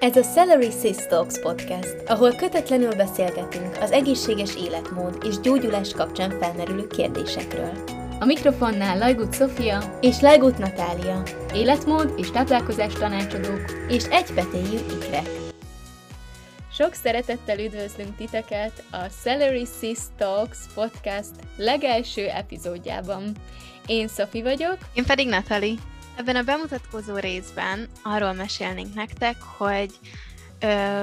Ez a Celery Sis Talks podcast, ahol kötetlenül beszélgetünk az egészséges életmód és gyógyulás kapcsán felmerülő kérdésekről. A mikrofonnál Lajgut Sofia és Lajgut Natália, életmód és táplálkozás tanácsadók és egypetéjű ikrek. Sok szeretettel üdvözlünk titeket a Celery Sis Talks podcast legelső epizódjában. Én Szofi vagyok. Én pedig Natalie. Ebben a bemutatkozó részben arról mesélnénk nektek, hogy ö,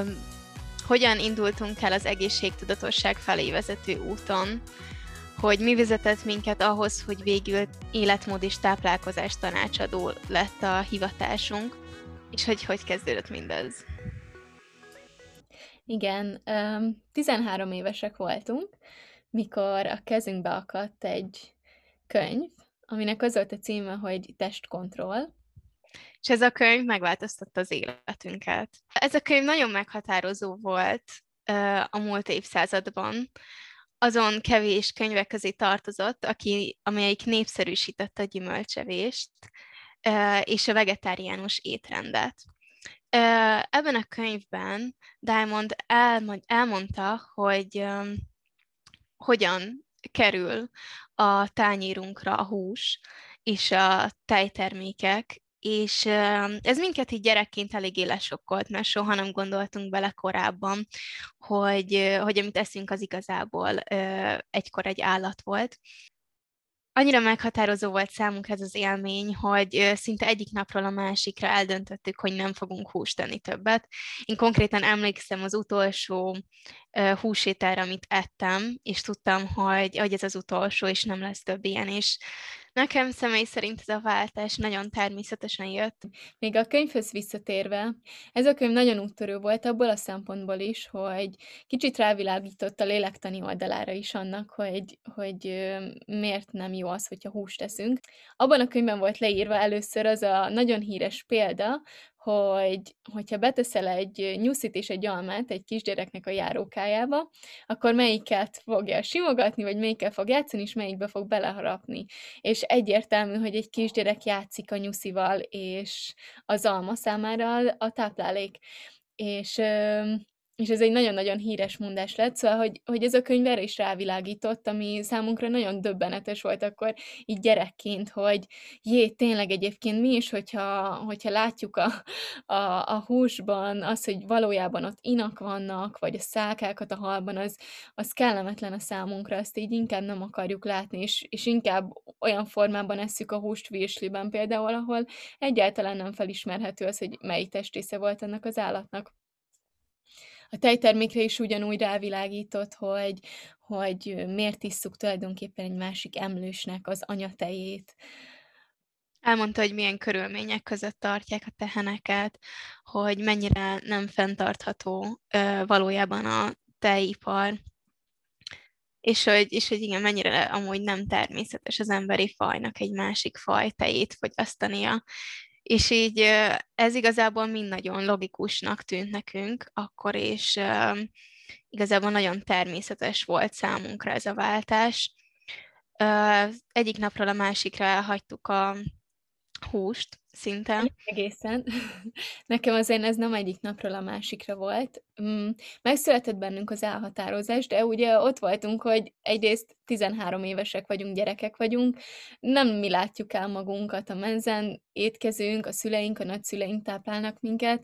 hogyan indultunk el az egészségtudatosság felé vezető úton, hogy mi vezetett minket ahhoz, hogy végül életmód és táplálkozás tanácsadó lett a hivatásunk, és hogy hogy kezdődött mindez. Igen, 13 évesek voltunk, mikor a kezünkbe akadt egy könyv, aminek az volt a címe, hogy testkontroll. És ez a könyv megváltoztatta az életünket. Ez a könyv nagyon meghatározó volt a múlt évszázadban. Azon kevés könyvek közé tartozott, aki, amelyik népszerűsítette a gyümölcsevést és a vegetáriánus étrendet. Ebben a könyvben Diamond elmond, elmondta, hogy hogyan kerül a tányérunkra a hús és a tejtermékek, és ez minket így gyerekként eléggé lesokkolt, mert soha nem gondoltunk bele korábban, hogy, hogy amit eszünk, az igazából egykor egy állat volt annyira meghatározó volt számunkra ez az élmény, hogy szinte egyik napról a másikra eldöntöttük, hogy nem fogunk húst tenni többet. Én konkrétan emlékszem az utolsó húsételre, amit ettem, és tudtam, hogy, hogy ez az utolsó, és nem lesz több ilyen, és Nekem személy szerint ez a váltás nagyon természetesen jött. Még a könyvhöz visszatérve, ez a könyv nagyon úttörő volt abból a szempontból is, hogy kicsit rávilágított a lélektani oldalára is annak, hogy, hogy miért nem jó az, hogyha húst teszünk. Abban a könyvben volt leírva először az a nagyon híres példa, hogy hogyha beteszel egy nyuszit és egy almát egy kisgyereknek a járókájába, akkor melyiket fogja simogatni, vagy melyikkel fog játszani, és melyikbe fog beleharapni. És egyértelmű, hogy egy kisgyerek játszik a nyuszival, és az alma számára a táplálék. És és ez egy nagyon-nagyon híres mondás lett, szóval, hogy, hogy ez a könyv erre is rávilágított, ami számunkra nagyon döbbenetes volt akkor így gyerekként, hogy jé, tényleg egyébként mi is, hogyha, hogyha látjuk a, a, a húsban az, hogy valójában ott inak vannak, vagy a szálkákat a halban, az, az kellemetlen a számunkra, azt így inkább nem akarjuk látni, és, és inkább olyan formában esszük a húst virsliben például, ahol egyáltalán nem felismerhető az, hogy mely testésze volt ennek az állatnak a tejtermékre is ugyanúgy rávilágított, hogy, hogy miért isszuk tulajdonképpen egy másik emlősnek az anyatejét. Elmondta, hogy milyen körülmények között tartják a teheneket, hogy mennyire nem fenntartható ö, valójában a tejipar, és hogy, és hogy igen, mennyire amúgy nem természetes az emberi fajnak egy másik faj tejét fogyasztania, és így ez igazából mind nagyon logikusnak tűnt nekünk akkor, és igazából nagyon természetes volt számunkra ez a váltás. Egyik napról a másikra elhagytuk a húst szinte. Egészen. Nekem azért ez nem egyik napról a másikra volt. Mm, megszületett bennünk az elhatározás, de ugye ott voltunk, hogy egyrészt 13 évesek vagyunk, gyerekek vagyunk, nem mi látjuk el magunkat a menzen, étkezünk, a szüleink, a nagyszüleink táplálnak minket,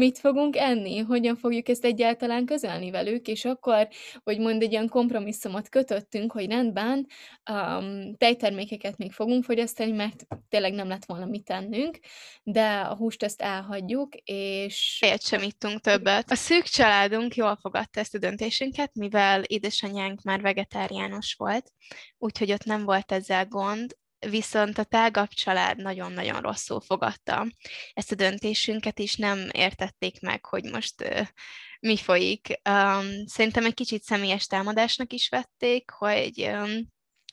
mit fogunk enni, hogyan fogjuk ezt egyáltalán közölni velük, és akkor, hogy mond egy olyan kompromisszumot kötöttünk, hogy rendben, um, tejtermékeket még fogunk fogyasztani, mert tényleg nem lett volna mit tennünk, de a húst ezt elhagyjuk, és... Miért sem ittunk többet. A szűk családunk jól fogadta ezt a döntésünket, mivel édesanyánk már vegetáriánus volt, úgyhogy ott nem volt ezzel gond, viszont a tágabb család nagyon-nagyon rosszul fogadta ezt a döntésünket, és nem értették meg, hogy most mi folyik. Um, szerintem egy kicsit személyes támadásnak is vették, hogy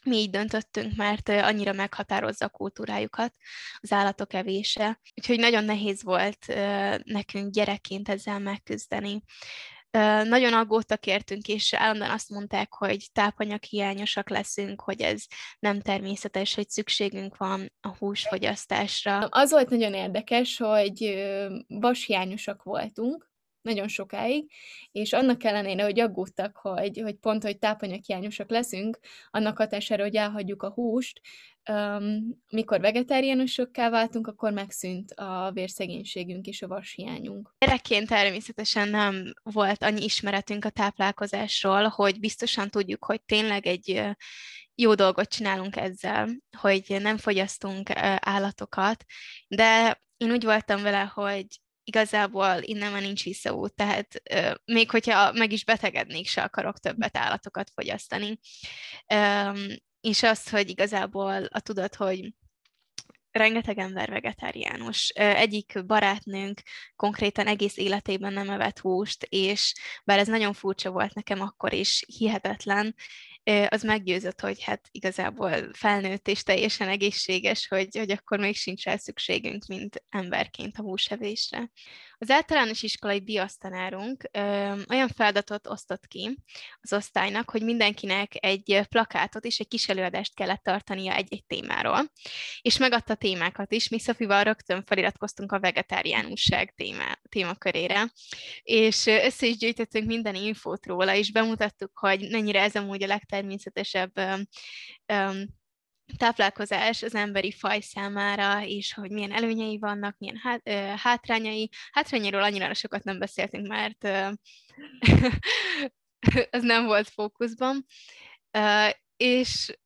mi így döntöttünk, mert annyira meghatározza a kultúrájukat az állatok evése. Úgyhogy nagyon nehéz volt nekünk gyerekként ezzel megküzdeni. Nagyon aggódtak értünk, és állandóan azt mondták, hogy tápanyag hiányosak leszünk, hogy ez nem természetes, hogy szükségünk van a húsfogyasztásra. Az volt nagyon érdekes, hogy vashiányosak voltunk, nagyon sokáig, és annak ellenére, hogy aggódtak, hogy, hogy pont, hogy tápanyaghiányosak leszünk, annak hatására, hogy elhagyjuk a húst, um, mikor vegetáriánusokká váltunk, akkor megszűnt a vérszegénységünk és a vashiányunk. Gyerekként természetesen nem volt annyi ismeretünk a táplálkozásról, hogy biztosan tudjuk, hogy tényleg egy jó dolgot csinálunk ezzel, hogy nem fogyasztunk állatokat, de én úgy voltam vele, hogy igazából innen már nincs visszaút, tehát euh, még hogyha meg is betegednék, se akarok többet állatokat fogyasztani. Um, és az, hogy igazából a tudat, hogy rengeteg ember vegetáriánus. Egyik barátnőnk konkrétan egész életében nem evett húst, és bár ez nagyon furcsa volt nekem akkor is, hihetetlen, az meggyőzött, hogy hát igazából felnőtt és teljesen egészséges, hogy, hogy akkor még sincs rá szükségünk, mint emberként a húsevésre. Az általános iskolai biosztanárunk ö, olyan feladatot osztott ki az osztálynak, hogy mindenkinek egy plakátot és egy kis előadást kellett tartania egy-egy témáról, és megadta témákat is. Mi Szofival rögtön feliratkoztunk a vegetáriánusság témá, témakörére, és össze is gyűjtöttünk minden infót róla, és bemutattuk, hogy mennyire ez amúgy a legtermészetesebb ö, táplálkozás az emberi faj számára, és hogy milyen előnyei vannak, milyen hát, hátrányai. Hátrányairól annyira sokat nem beszéltünk, mert ez nem volt fókuszban. És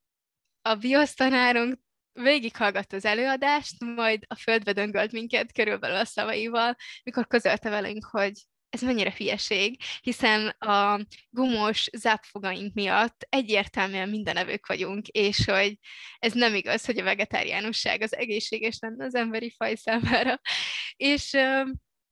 a biosztanárunk végighallgatta az előadást, majd a földbe döngölt minket körülbelül a szavaival, mikor közölte velünk, hogy ez mennyire hülyeség, hiszen a gumos zápfogaink miatt egyértelműen mindenevők vagyunk, és hogy ez nem igaz, hogy a vegetáriánusság az egészséges lenne az emberi faj számára. És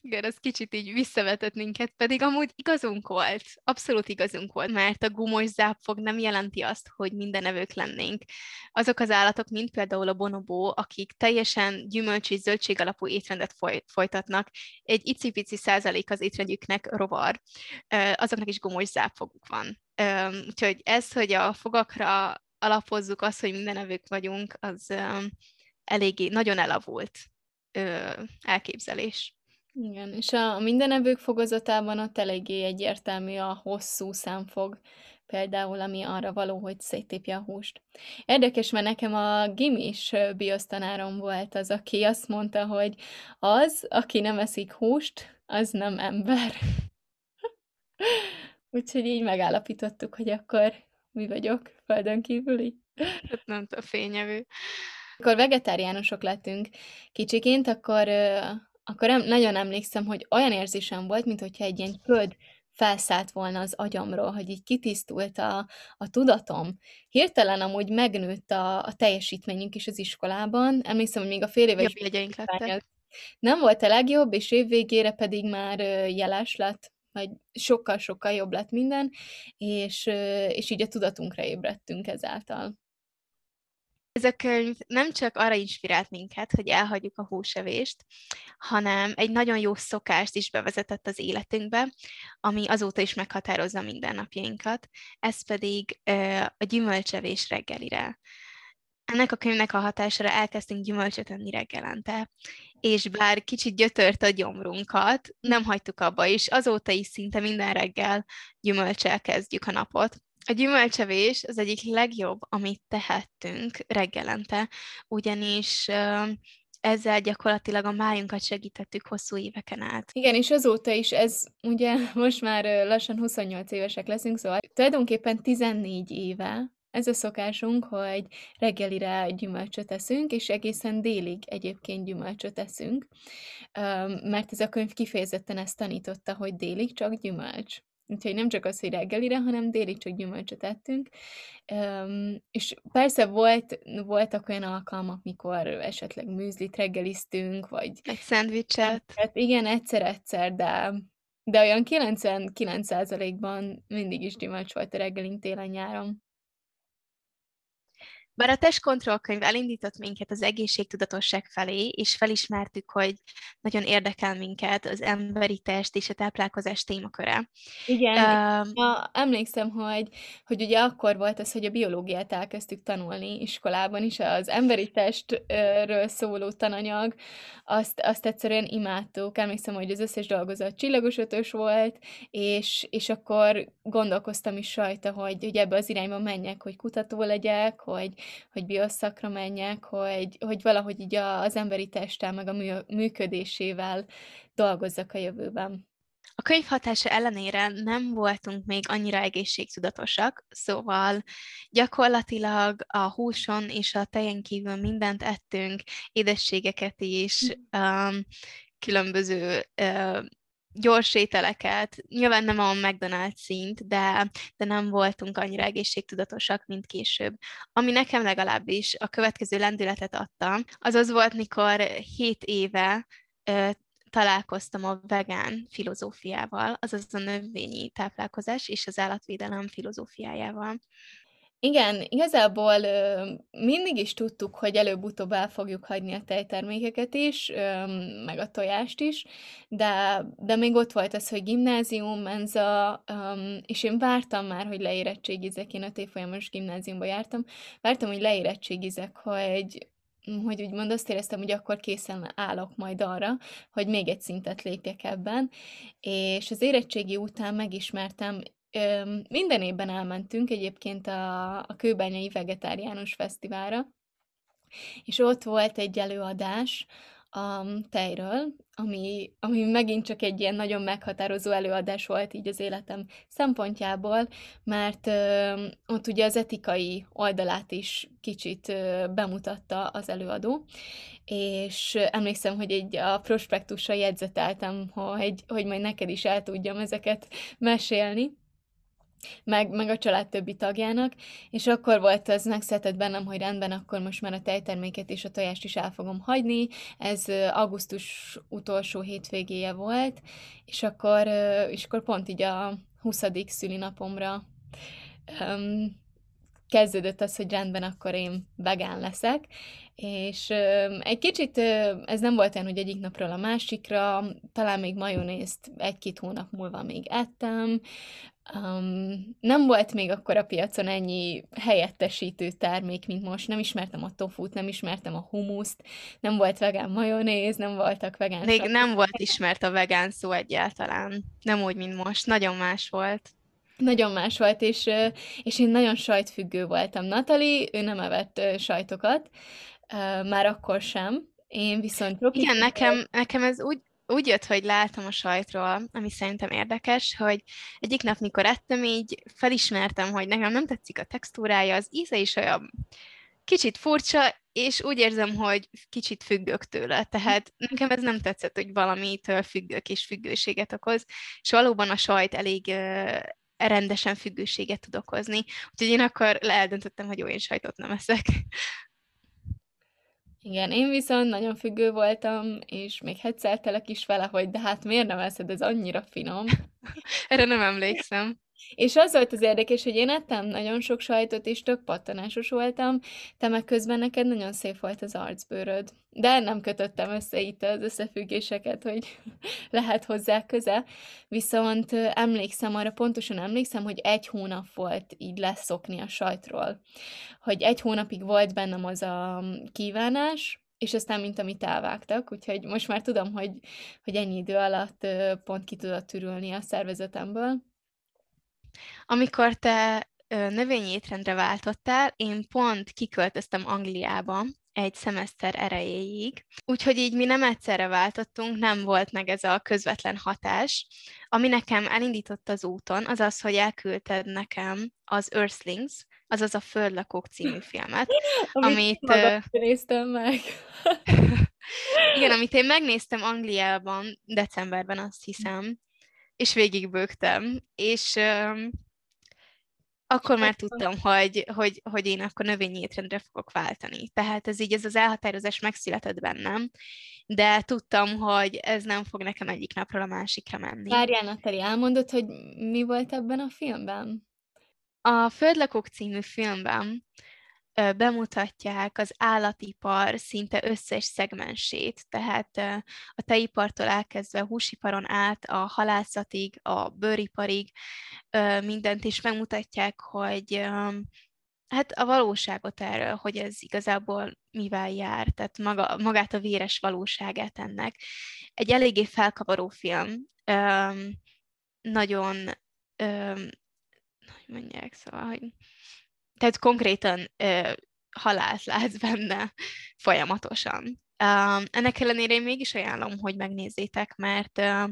igen, ez kicsit így visszavetett minket, pedig amúgy igazunk volt, abszolút igazunk volt, mert a gumos zápfog nem jelenti azt, hogy minden evők lennénk. Azok az állatok, mint például a bonobó, akik teljesen gyümölcs és zöldség alapú étrendet foly- folytatnak, egy icipici százalék az étrendjüknek rovar, azoknak is gumos zápfoguk van. Úgyhogy ez, hogy a fogakra alapozzuk azt, hogy minden evők vagyunk, az eléggé nagyon elavult elképzelés. Igen, és a mindenevők fogozatában ott eléggé egyértelmű a hosszú számfog, például, ami arra való, hogy széttépje a húst. Érdekes, mert nekem a gimis biosztanárom volt az, aki azt mondta, hogy az, aki nem eszik húst, az nem ember. Úgyhogy így megállapítottuk, hogy akkor mi vagyok, földön kívüli. Hát nem a fényevő. Akkor vegetáriánusok lettünk kicsiként, akkor akkor em, nagyon emlékszem, hogy olyan érzésem volt, mint hogyha egy ilyen köd felszállt volna az agyamról, hogy így kitisztult a, a tudatom. Hirtelen amúgy megnőtt a, a teljesítményünk is az iskolában. Emlékszem, hogy még a fél éves lettek. Nem volt a legjobb, és évvégére pedig már jeles lett, vagy sokkal-sokkal jobb lett minden, és, és így a tudatunkra ébredtünk ezáltal. Ez a könyv nem csak arra inspirált minket, hogy elhagyjuk a húsevést, hanem egy nagyon jó szokást is bevezetett az életünkbe, ami azóta is meghatározza mindennapjainkat, ez pedig a gyümölcsevés reggelire. Ennek a könyvnek a hatására elkezdtünk gyümölcsöt enni reggelente, és bár kicsit gyötört a gyomrunkat, nem hagytuk abba, és azóta is szinte minden reggel gyümölcsel kezdjük a napot. A gyümölcsevés az egyik legjobb, amit tehettünk reggelente, ugyanis ezzel gyakorlatilag a májunkat segítettük hosszú éveken át. Igen, és azóta is ez, ugye most már lassan 28 évesek leszünk, szóval tulajdonképpen 14 éve ez a szokásunk, hogy reggelire gyümölcsöt eszünk, és egészen délig egyébként gyümölcsöt eszünk, mert ez a könyv kifejezetten ezt tanította, hogy délig csak gyümölcs. Úgyhogy nem csak az, hogy reggelire, hanem délig csak gyümölcsöt ettünk. Um, és persze volt, voltak olyan alkalmak, mikor esetleg műzlit reggeliztünk, vagy... Egy szendvicset. Hát igen, egyszer-egyszer, de, de olyan 99%-ban mindig is gyümölcs volt a reggelink télen-nyáron. Bár a testkontrollkönyv elindított minket az egészségtudatosság felé, és felismertük, hogy nagyon érdekel minket az emberi test és a táplálkozás témaköre. Igen, uh, ja, emlékszem, hogy, hogy ugye akkor volt az, hogy a biológiát elkezdtük tanulni iskolában is, az emberi testről szóló tananyag, azt, azt egyszerűen imádtuk. Emlékszem, hogy az összes dolgozat csillagos ötös volt, és, és akkor gondolkoztam is rajta, hogy, hogy ebbe az irányba menjek, hogy kutató legyek, hogy, hogy bioszakra menjek, hogy, hogy valahogy így az emberi testtel, meg a működésével dolgozzak a jövőben. A könyv hatása ellenére nem voltunk még annyira egészségtudatosak, szóval gyakorlatilag a húson és a tejen kívül mindent ettünk, édességeket is, um, különböző uh, gyors ételeket, nyilván nem a McDonald's szint, de, de nem voltunk annyira egészségtudatosak, mint később. Ami nekem legalábbis a következő lendületet adta, az az volt, mikor 7 éve találkoztam a vegán filozófiával, azaz a növényi táplálkozás és az állatvédelem filozófiájával. Igen, igazából ö, mindig is tudtuk, hogy előbb-utóbb el fogjuk hagyni a tejtermékeket is, meg a tojást is, de, de még ott volt az, hogy gimnázium, menza, és én vártam már, hogy leérettségizek, én a évfolyamos gimnáziumba jártam, vártam, hogy leérettségizek, hogy, hogy úgymond azt éreztem, hogy akkor készen állok majd arra, hogy még egy szintet lépjek ebben, és az érettségi után megismertem, minden évben elmentünk egyébként a, a Kőbányai Vegetáriánus Fesztiválra, és ott volt egy előadás, a tejről, ami, ami megint csak egy ilyen nagyon meghatározó előadás volt így az életem szempontjából, mert ö, ott ugye az etikai oldalát is kicsit ö, bemutatta az előadó, és emlékszem, hogy egy a prospektussal jegyzeteltem, hogy, hogy majd neked is el tudjam ezeket mesélni, meg, meg a család többi tagjának, és akkor volt az megszületett bennem, hogy rendben, akkor most már a tejterméket és a tojást is el fogom hagyni. Ez augusztus utolsó hétvégéje volt, és akkor, és akkor pont így a 20. szülinapomra kezdődött az, hogy rendben, akkor én vegán leszek, és egy kicsit ez nem volt olyan, hogy egyik napról a másikra, talán még majonézt egy-két hónap múlva még ettem, Um, nem volt még akkor a piacon ennyi helyettesítő termék, mint most. Nem ismertem a tofut, nem ismertem a humuszt, nem volt vegán majonéz, nem voltak vegán... Még nem volt ismert a vegán szó egyáltalán. Nem úgy, mint most. Nagyon más volt. Nagyon más volt, és, és én nagyon sajtfüggő voltam. Natali, ő nem evett sajtokat, már akkor sem. Én viszont... Igen, nekem, nekem ez úgy, úgy jött, hogy láttam a sajtról, ami szerintem érdekes, hogy egyik nap, mikor ettem, így felismertem, hogy nekem nem tetszik a textúrája, az íze is olyan kicsit furcsa, és úgy érzem, hogy kicsit függök tőle. Tehát nekem ez nem tetszett, hogy valamitől függök és függőséget okoz, és valóban a sajt elég rendesen függőséget tud okozni. Úgyhogy én akkor eldöntöttem, hogy jó, én sajtot nem eszek. Igen, én viszont nagyon függő voltam, és még hetszeltelek is vele, hogy de hát miért nem eszed, ez annyira finom. Erre nem emlékszem. És az volt az érdekes, hogy én ettem nagyon sok sajtot, és tök pattanásos voltam, te meg közben neked nagyon szép volt az arcbőröd. De nem kötöttem össze itt az összefüggéseket, hogy lehet hozzá köze. Viszont emlékszem, arra pontosan emlékszem, hogy egy hónap volt így leszokni a sajtról. Hogy egy hónapig volt bennem az a kívánás, és aztán, mint amit elvágtak, úgyhogy most már tudom, hogy, hogy ennyi idő alatt pont ki tudott türülni a szervezetemből. Amikor te növényi étrendre váltottál, én pont kiköltöztem Angliába egy szemeszter erejéig, úgyhogy így mi nem egyszerre váltottunk, nem volt meg ez a közvetlen hatás. Ami nekem elindított az úton, az az, hogy elküldted nekem az Earthlings, azaz a Földlakók című filmet, amit... amit néztem meg. Igen, amit én megnéztem Angliában decemberben, azt hiszem, és végigbőgtem, és um, akkor már tudtam, hogy, hogy, hogy én akkor növényi étrendre fogok váltani. Tehát ez így, ez az elhatározás megszületett bennem, de tudtam, hogy ez nem fog nekem egyik napról a másikra menni. Várjál, Natali, elmondod, hogy mi volt ebben a filmben? A Földlakók című filmben bemutatják az állatipar szinte összes szegmensét, tehát a tejipartól elkezdve húsiparon át a halászatig, a bőriparig mindent is megmutatják, hogy hát a valóságot erről, hogy ez igazából mivel jár, tehát maga, magát a véres valóságát ennek. Egy eléggé felkavaró film, nagyon, öm, hogy mondják, szóval, hogy tehát konkrétan ö, halált látsz benne folyamatosan. Uh, ennek ellenére én mégis ajánlom, hogy megnézzétek, mert uh,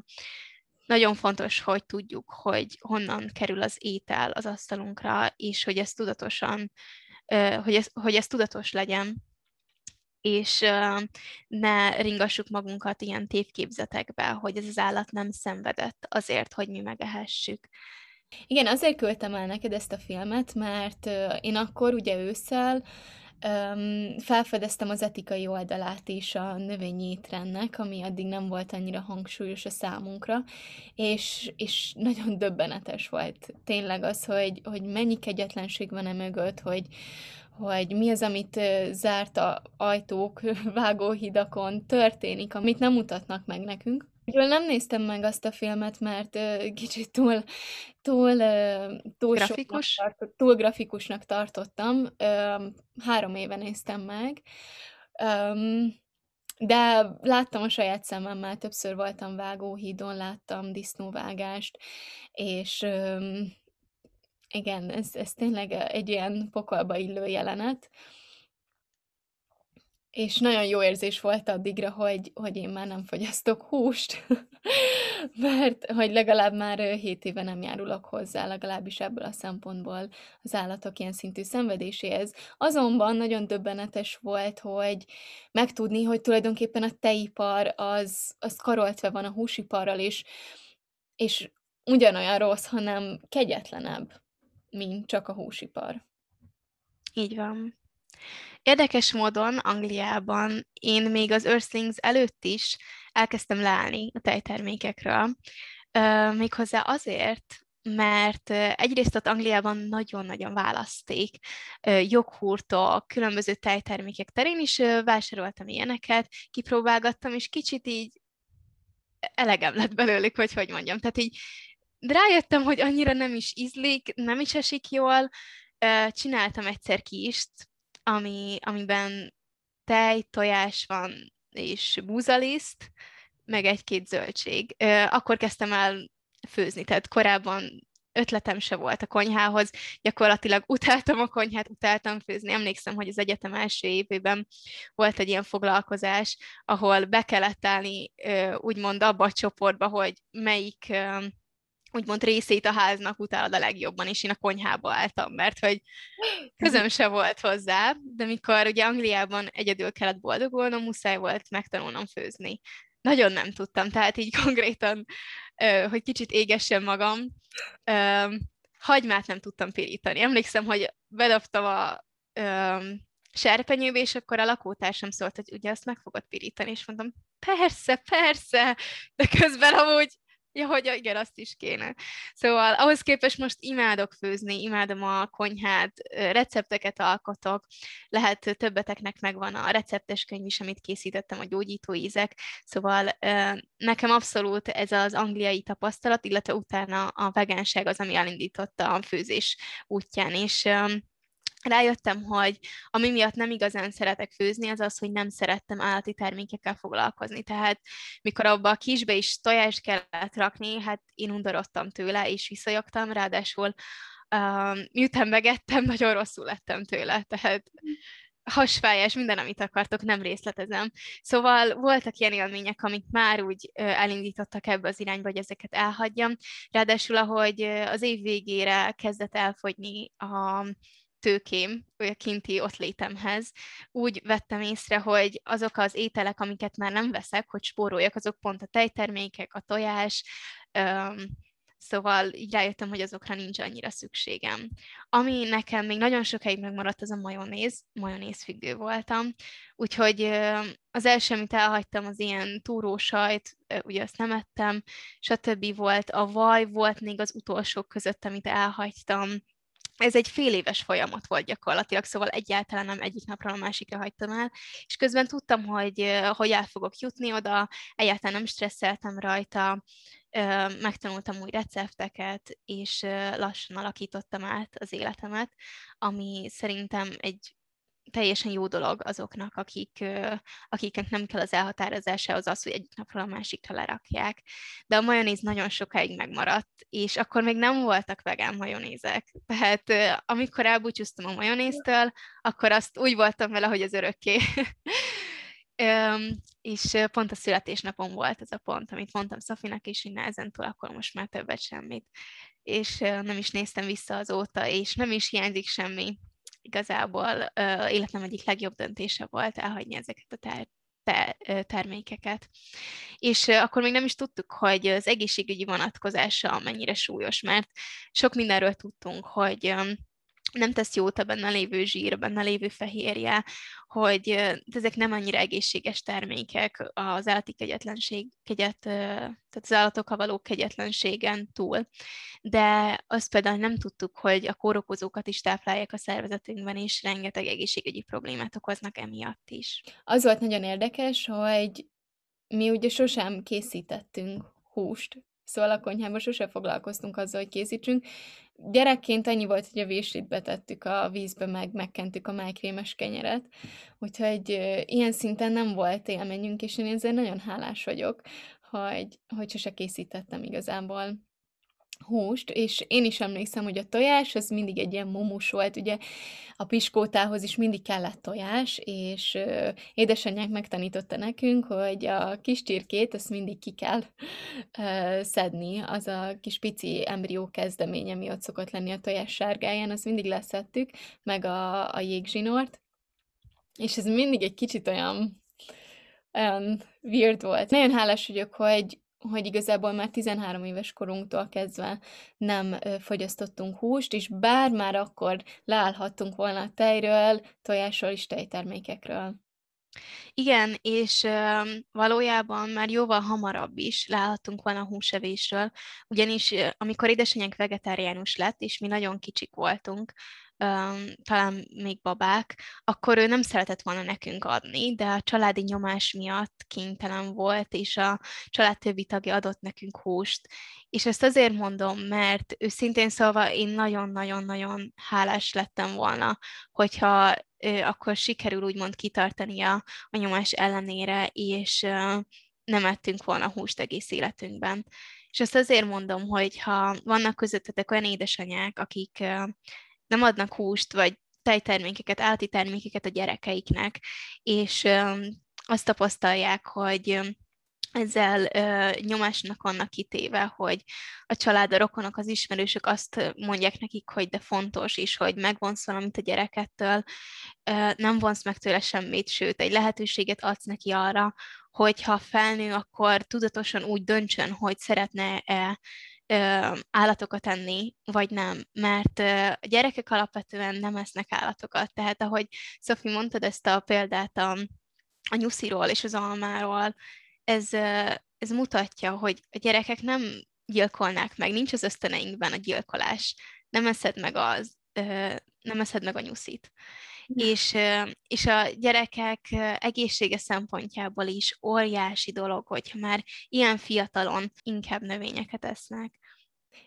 nagyon fontos, hogy tudjuk, hogy honnan kerül az étel az asztalunkra, és hogy ez tudatosan, uh, hogy ez, hogy ez tudatos legyen, és ne ringassuk magunkat ilyen tévképzetekbe, hogy ez az állat nem szenvedett azért, hogy mi megehessük. Igen, azért küldtem el neked ezt a filmet, mert én akkor ugye ősszel um, felfedeztem az etikai oldalát is a növényi étrendnek, ami addig nem volt annyira hangsúlyos a számunkra, és, és nagyon döbbenetes volt tényleg az, hogy, hogy mennyi kegyetlenség van e mögött, hogy, hogy mi az, amit zárt a ajtók, vágóhidakon történik, amit nem mutatnak meg nekünk. Úgyhogy nem néztem meg azt a filmet, mert uh, kicsit túl, túl, uh, túl, Grafikus? Tartott, túl grafikusnak tartottam. Uh, három éve néztem meg. Um, de láttam a saját szememmel, többször voltam vágóhídon, láttam disznóvágást, és um, igen, ez, ez tényleg egy ilyen pokolba illő jelenet. És nagyon jó érzés volt addigra, hogy, hogy én már nem fogyasztok húst, mert hogy legalább már 7 éve nem járulok hozzá, legalábbis ebből a szempontból az állatok ilyen szintű szenvedéséhez. Azonban nagyon döbbenetes volt, hogy megtudni, hogy tulajdonképpen a tejipar az, az karoltve van a húsiparral, és, és ugyanolyan rossz, hanem kegyetlenebb, mint csak a húsipar. Így van. Érdekes módon Angliában én még az Earthlings előtt is elkezdtem leállni a tejtermékekről, méghozzá azért, mert egyrészt ott Angliában nagyon-nagyon választék joghurtól, különböző tejtermékek terén is vásároltam ilyeneket, kipróbálgattam, és kicsit így elegem lett belőlük, hogy hogy mondjam. Tehát így rájöttem, hogy annyira nem is ízlik, nem is esik jól, csináltam egyszer ki is, ami, amiben tej, tojás van, és búzaliszt, meg egy-két zöldség. Akkor kezdtem el főzni, tehát korábban ötletem se volt a konyhához, gyakorlatilag utáltam a konyhát, utáltam főzni. Emlékszem, hogy az egyetem első évében volt egy ilyen foglalkozás, ahol be kellett állni úgymond abba a csoportba, hogy melyik úgymond részét a háznak utálod a legjobban, és én a konyhába álltam, mert hogy közöm se volt hozzá, de mikor ugye Angliában egyedül kellett boldogulnom, muszáj volt megtanulnom főzni. Nagyon nem tudtam, tehát így konkrétan, hogy kicsit égessen magam, hagymát nem tudtam pirítani. Emlékszem, hogy bedobtam a serpenyőbe, és akkor a lakótársam szólt, hogy ugye azt meg fogod pirítani, és mondtam, persze, persze, de közben amúgy Ja, hogy igen, azt is kéne. Szóval ahhoz képest most imádok főzni, imádom a konyhát, recepteket alkotok, lehet többeteknek megvan a receptes könyv is, amit készítettem, a gyógyító ízek, szóval nekem abszolút ez az angliai tapasztalat, illetve utána a vegánság az, ami elindította a főzés útján, és rájöttem, hogy ami miatt nem igazán szeretek főzni, az az, hogy nem szerettem állati termékekkel foglalkozni. Tehát mikor abba a kisbe is tojást kellett rakni, hát én undorodtam tőle, és visszajogtam, ráadásul uh, miután megettem, nagyon rosszul lettem tőle, tehát hasfájás, minden, amit akartok, nem részletezem. Szóval voltak ilyen élmények, amik már úgy elindítottak ebbe az irányba, hogy ezeket elhagyjam. Ráadásul, ahogy az év végére kezdett elfogyni a tőkém, vagy a kinti ott létemhez, úgy vettem észre, hogy azok az ételek, amiket már nem veszek, hogy spóroljak, azok pont a tejtermékek, a tojás, öm, szóval így rájöttem, hogy azokra nincs annyira szükségem. Ami nekem még nagyon sokáig megmaradt, az a majonéz, függő voltam, úgyhogy az első, amit elhagytam, az ilyen túrósajt, ugye azt nem ettem, stb. volt, a vaj volt még az utolsók között, amit elhagytam, ez egy fél éves folyamat volt gyakorlatilag, szóval egyáltalán nem egyik napról a másikra hagytam el, és közben tudtam, hogy, hogy el fogok jutni oda, egyáltalán nem stresszeltem rajta, megtanultam új recepteket, és lassan alakítottam át az életemet, ami szerintem egy teljesen jó dolog azoknak, akik, akiknek nem kell az elhatározása az hogy egyik napról a másikra lerakják. De a majonéz nagyon sokáig megmaradt, és akkor még nem voltak vegán majonézek. Tehát amikor elbúcsúztam a majonéztől, akkor azt úgy voltam vele, hogy az örökké. és pont a születésnapom volt ez a pont, amit mondtam Szafinak, és hogy ezentúl akkor most már többet semmit. És nem is néztem vissza azóta, és nem is hiányzik semmi igazából uh, életem egyik legjobb döntése volt elhagyni ezeket a ter- te- termékeket. És uh, akkor még nem is tudtuk, hogy az egészségügyi vonatkozása mennyire súlyos, mert sok mindenről tudtunk, hogy um, nem tesz jót a benne lévő zsír, benne lévő fehérje, hogy ezek nem annyira egészséges termékek az állati kegyetlenség, kegyet, tehát az állatokkal való kegyetlenségen túl. De azt például nem tudtuk, hogy a kórokozókat is táplálják a szervezetünkben, és rengeteg egészségügyi problémát okoznak emiatt is. Az volt nagyon érdekes, hogy mi ugye sosem készítettünk húst, szóval a konyhában sose foglalkoztunk azzal, hogy készítsünk, Gyerekként annyi volt, hogy a véslit betettük a vízbe, meg megkentük a májkrémes kenyeret, úgyhogy ilyen szinten nem volt élményünk, és én ezért nagyon hálás vagyok, hogy, hogy sose készítettem igazából húst, és én is emlékszem, hogy a tojás az mindig egy ilyen mumus volt, ugye a piskótához is mindig kellett tojás, és ö, édesanyák megtanította nekünk, hogy a kis csirkét, ezt mindig ki kell ö, szedni, az a kis pici embrió kezdemény, ami ott szokott lenni a tojás sárgáján, azt mindig leszettük, meg a, a jégzsinort, és ez mindig egy kicsit olyan olyan weird volt. Nagyon hálás vagyok, hogy hogy igazából már 13 éves korunktól kezdve nem fogyasztottunk húst, és bár már akkor leállhattunk volna a tejről, tojásról és tejtermékekről. Igen, és ö, valójában már jóval hamarabb is leállhattunk volna a húsevésről, ugyanis amikor édesanyánk vegetáriánus lett, és mi nagyon kicsik voltunk, talán még babák, akkor ő nem szeretett volna nekünk adni, de a családi nyomás miatt kénytelen volt, és a család többi tagja adott nekünk húst. És ezt azért mondom, mert őszintén szólva én nagyon-nagyon-nagyon hálás lettem volna, hogyha akkor sikerül úgymond kitartani a, a nyomás ellenére, és nem ettünk volna húst egész életünkben. És ezt azért mondom, hogy ha vannak közöttetek olyan édesanyák, akik nem adnak húst, vagy tejtermékeket, állati termékeket a gyerekeiknek, és azt tapasztalják, hogy ezzel ö, nyomásnak vannak kitéve, hogy a család, a rokonok, az ismerősök azt mondják nekik, hogy de fontos is, hogy megvonsz valamit a gyerekettől, ö, nem vonsz meg tőle semmit, sőt, egy lehetőséget adsz neki arra, hogy ha felnő, akkor tudatosan úgy döntsön, hogy szeretne-e állatokat enni, vagy nem, mert a gyerekek alapvetően nem esznek állatokat. Tehát ahogy Szofi mondtad ezt a példát a, a nyusziról és az almáról, ez, ez mutatja, hogy a gyerekek nem gyilkolnák meg, nincs az ösztöneinkben a gyilkolás, nem eszed meg az, nem eszed meg a nyuszit és, és a gyerekek egészsége szempontjából is óriási dolog, hogyha már ilyen fiatalon inkább növényeket esznek.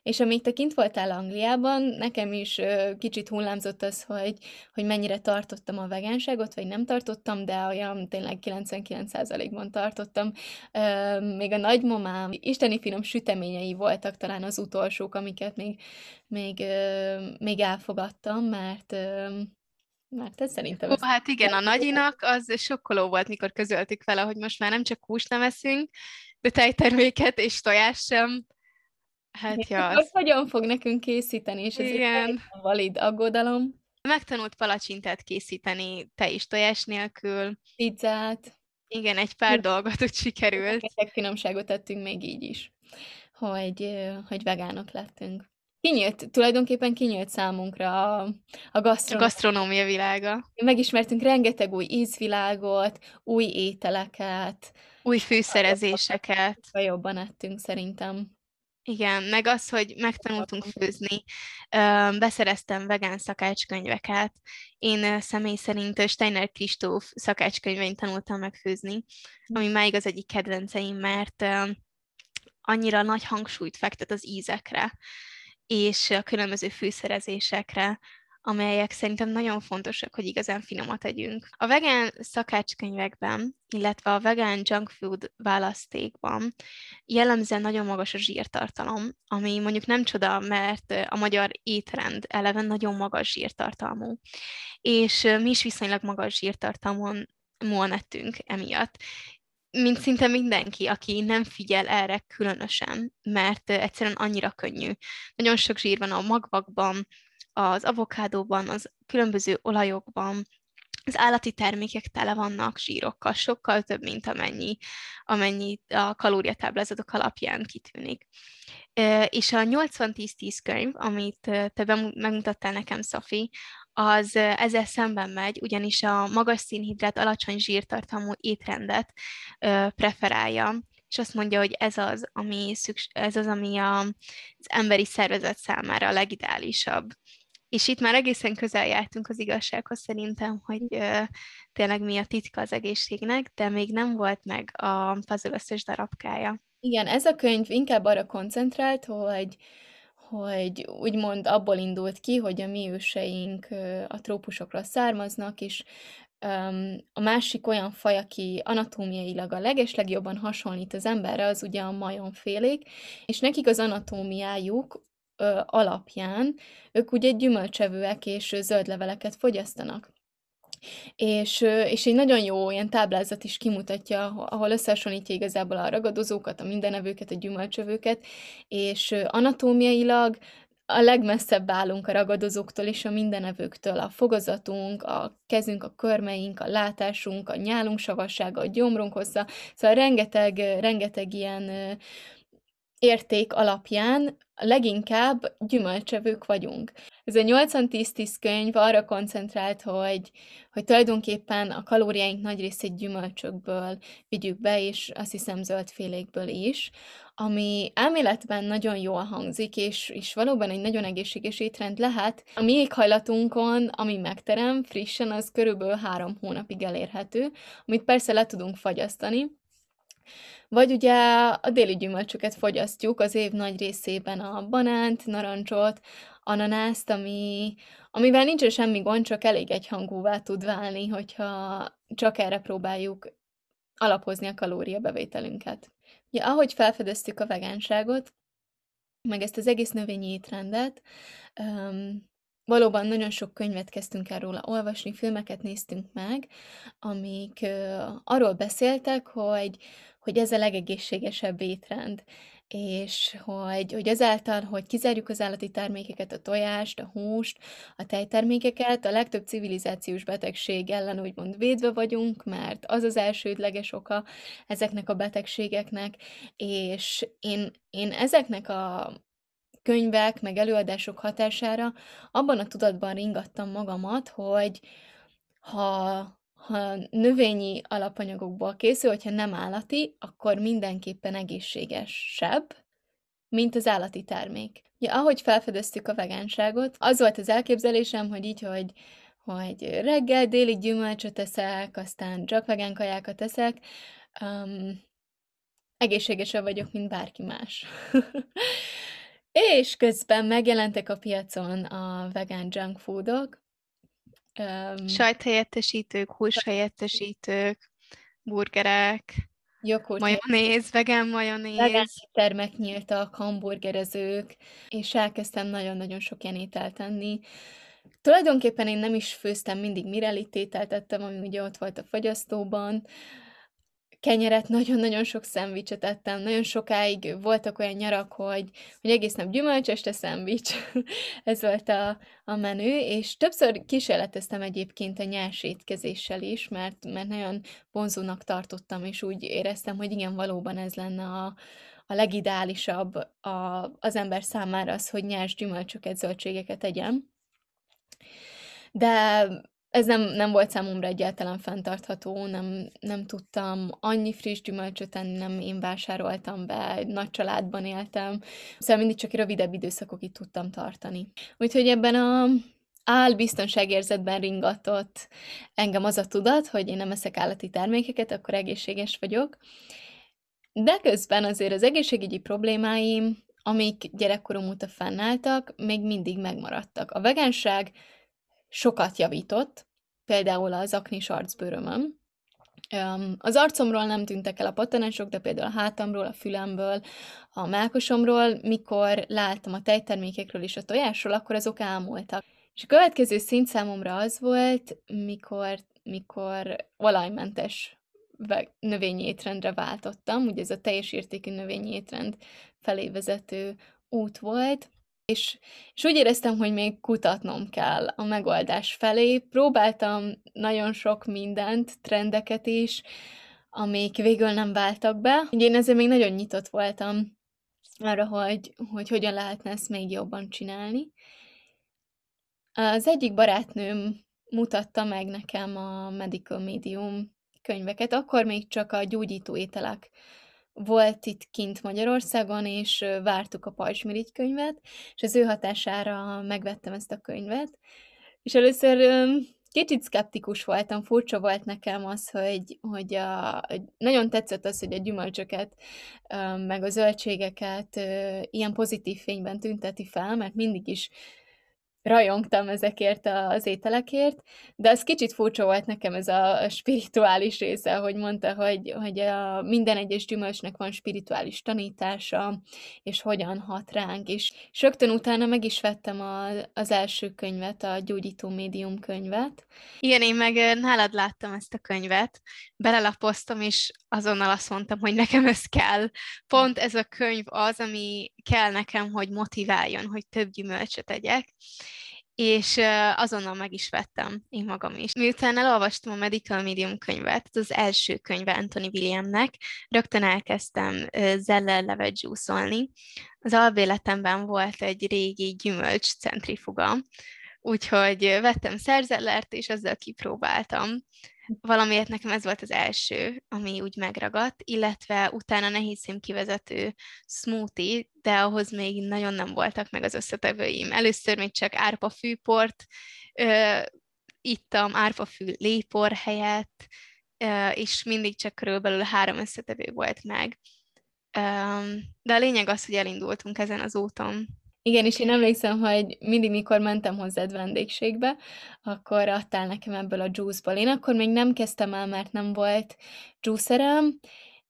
És amíg te kint voltál Angliában, nekem is kicsit hullámzott az, hogy, hogy mennyire tartottam a vegánságot, vagy nem tartottam, de olyan tényleg 99%-ban tartottam. Még a nagymamám isteni finom süteményei voltak talán az utolsók, amiket még, még, még elfogadtam, mert mert ez szerintem... Ó, hát igen, a nagyinak az sokkoló volt, mikor közöltük vele, hogy most már nem csak húst nem eszünk, de tejterméket és tojás sem. Hát ja. Az... Hogyan fog nekünk készíteni, és ez igen. egy valid aggodalom. Megtanult palacsintát készíteni te is tojás nélkül. Pizzát. Igen, egy pár dolgot úgy sikerült. Egy finomságot tettünk még így is, hogy, hogy vegánok lettünk. Kinyílt, tulajdonképpen kinyílt számunkra a, a, gasztronómia. a gasztronómia világa. Megismertünk rengeteg új ízvilágot, új ételeket. Új fűszerezéseket. Jobban ettünk szerintem. Igen, meg az, hogy megtanultunk főzni. Beszereztem vegán szakácskönyveket. Én személy szerint Steiner Kristóf szakácskönyvein tanultam meg főzni, ami máig az egyik kedvenceim, mert annyira nagy hangsúlyt fektet az ízekre, és a különböző fűszerezésekre, amelyek szerintem nagyon fontosak, hogy igazán finomat tegyünk. A vegán szakácskönyvekben, illetve a vegán junk food választékban jellemzően nagyon magas a zsírtartalom, ami mondjuk nem csoda, mert a magyar étrend eleve nagyon magas zsírtartalmú. És mi is viszonylag magas zsírtartalmon nettünk emiatt mint szinte mindenki, aki nem figyel erre különösen, mert egyszerűen annyira könnyű. Nagyon sok zsír van a magvakban, az avokádóban, az különböző olajokban, az állati termékek tele vannak zsírokkal, sokkal több, mint amennyi, amennyi a kalóriatáblázatok alapján kitűnik. És a 80-10-10 könyv, amit te megmutattál nekem, Szafi, az ezzel szemben megy, ugyanis a magas szénhidrát, alacsony zsírtartalmú étrendet preferálja, és azt mondja, hogy ez az, ami, szüks- ez az, ami a, az emberi szervezet számára a legideálisabb. És itt már egészen közel jártunk az igazsághoz szerintem, hogy ö, tényleg mi a titka az egészségnek, de még nem volt meg a puzzle összes darabkája. Igen, ez a könyv inkább arra koncentrált, hogy hogy úgymond abból indult ki, hogy a mi őseink a trópusokra származnak, és a másik olyan faj, aki anatómiailag a legeslegjobban hasonlít az emberre, az ugye a majomfélék, és nekik az anatómiájuk alapján ők ugye gyümölcsevőek és zöld fogyasztanak. És, és egy nagyon jó ilyen táblázat is kimutatja, ahol összehasonlítja igazából a ragadozókat, a mindenevőket, a gyümölcsövőket, és anatómiailag a legmesszebb állunk a ragadozóktól és a mindenevőktől. A fogazatunk, a kezünk, a körmeink, a látásunk, a nyálunk savassága, a gyomrunk hossza, szóval rengeteg, rengeteg ilyen érték alapján leginkább gyümölcsevők vagyunk. Ez a 80-10-10 könyv arra koncentrált, hogy, hogy tulajdonképpen a kalóriáink nagy részét gyümölcsökből vigyük be, és azt hiszem zöldfélékből is, ami elméletben nagyon jól hangzik, és, és valóban egy nagyon egészséges étrend lehet. A mi éghajlatunkon, ami megterem frissen, az körülbelül három hónapig elérhető, amit persze le tudunk fagyasztani, vagy ugye a déli gyümölcsöket fogyasztjuk az év nagy részében a banánt, narancsot, ananászt, ami, amivel nincs semmi gond, csak elég egyhangúvá tud válni, hogyha csak erre próbáljuk alapozni a kalóriabevételünket. Ugye, ahogy felfedeztük a vegánságot, meg ezt az egész növényi étrendet, valóban nagyon sok könyvet kezdtünk el róla olvasni, filmeket néztünk meg, amik uh, arról beszéltek, hogy hogy ez a legegészségesebb étrend, és hogy, hogy azáltal, hogy kizárjuk az állati termékeket, a tojást, a húst, a tejtermékeket, a legtöbb civilizációs betegség ellen úgymond védve vagyunk, mert az az elsődleges oka ezeknek a betegségeknek, és én, én ezeknek a könyvek, meg előadások hatására abban a tudatban ringattam magamat, hogy ha ha növényi alapanyagokból készül, hogyha nem állati, akkor mindenképpen egészségesebb, mint az állati termék. Ja, ahogy felfedeztük a vegánságot, az volt az elképzelésem, hogy így, hogy, hogy reggel, délig gyümölcsöt eszek, aztán csak vegán kajákat eszek, um, egészségesebb vagyok, mint bárki más. És közben megjelentek a piacon a vegán junk foodok, Um, Sajthelyettesítők, húshelyettesítők, burgerek, Joghurt majonéz, vegán majonéz. Vegán termek nyíltak, hamburgerezők, és elkezdtem nagyon-nagyon sok ilyen ételt tenni. Tulajdonképpen én nem is főztem mindig mirelit ételt ettem, ami ugye ott volt a fagyasztóban, kenyeret, nagyon-nagyon sok szendvicset ettem, nagyon sokáig voltak olyan nyarak, hogy, hogy egész nap gyümölcs, este szendvics. Ez volt a, a menü, és többször kísérleteztem egyébként a nyers étkezéssel is, mert, mert nagyon vonzónak tartottam, és úgy éreztem, hogy igen, valóban ez lenne a, a legideálisabb a, az ember számára az, hogy nyers gyümölcsöket, zöldségeket egyen. De ez nem, nem volt számomra egyáltalán fenntartható, nem, nem tudtam annyi friss gyümölcsöt enni, nem én vásároltam be, nagy családban éltem, szóval mindig csak rövidebb időszakokig tudtam tartani. Úgyhogy ebben a áll biztonságérzetben ringatott engem az a tudat, hogy én nem eszek állati termékeket, akkor egészséges vagyok. De közben azért az egészségügyi problémáim, amik gyerekkorom óta fennálltak, még mindig megmaradtak. A vegánság sokat javított, például az aknis arcbőrömön. Az arcomról nem tűntek el a pattanások, de például a hátamról, a fülemből, a melkosomról, mikor láttam a tejtermékekről és a tojásról, akkor azok elmúltak. És a következő szint számomra az volt, mikor, mikor olajmentes növényi étrendre váltottam, ugye ez a teljes értékű növényi étrend felé vezető út volt, és, és úgy éreztem, hogy még kutatnom kell a megoldás felé. Próbáltam nagyon sok mindent, trendeket is, amik végül nem váltak be. Ugye én ezért még nagyon nyitott voltam arra, hogy, hogy hogyan lehetne ezt még jobban csinálni. Az egyik barátnőm mutatta meg nekem a Medical Medium könyveket, akkor még csak a gyógyító ételek volt itt kint Magyarországon, és vártuk a Pajsmirigy könyvet, és az ő hatására megvettem ezt a könyvet. És először kicsit szkeptikus voltam, furcsa volt nekem az, hogy, hogy a, nagyon tetszett az, hogy a gyümölcsöket, meg a zöldségeket ilyen pozitív fényben tünteti fel, mert mindig is rajongtam ezekért az ételekért, de az kicsit furcsa volt nekem ez a spirituális része, hogy mondta, hogy, hogy a minden egyes gyümölcsnek van spirituális tanítása, és hogyan hat ránk, és, és rögtön utána meg is vettem a, az első könyvet, a Gyógyító Médium könyvet. Igen, én meg nálad láttam ezt a könyvet, belelapoztam, és azonnal azt mondtam, hogy nekem ez kell. Pont ez a könyv az, ami kell nekem, hogy motiváljon, hogy több gyümölcsöt tegyek és azonnal meg is vettem én magam is. Miután elolvastam a Medical Medium könyvet, az első könyve Anthony Williamnek, rögtön elkezdtem zeller levet dzsúszolni. Az albéletemben volt egy régi gyümölcs centrifuga, úgyhogy vettem szerzellert, és ezzel kipróbáltam valamiért nekem ez volt az első, ami úgy megragadt, illetve utána nehézszém kivezető smoothie, de ahhoz még nagyon nem voltak meg az összetevőim. Először még csak árpafűport ö, ittam, árpafű lépor helyett, ö, és mindig csak körülbelül három összetevő volt meg. Ö, de a lényeg az, hogy elindultunk ezen az úton. Igen, és én emlékszem, hogy mindig, mikor mentem hozzád vendégségbe, akkor adtál nekem ebből a juice-ból. Én akkor még nem kezdtem el, mert nem volt juicerem,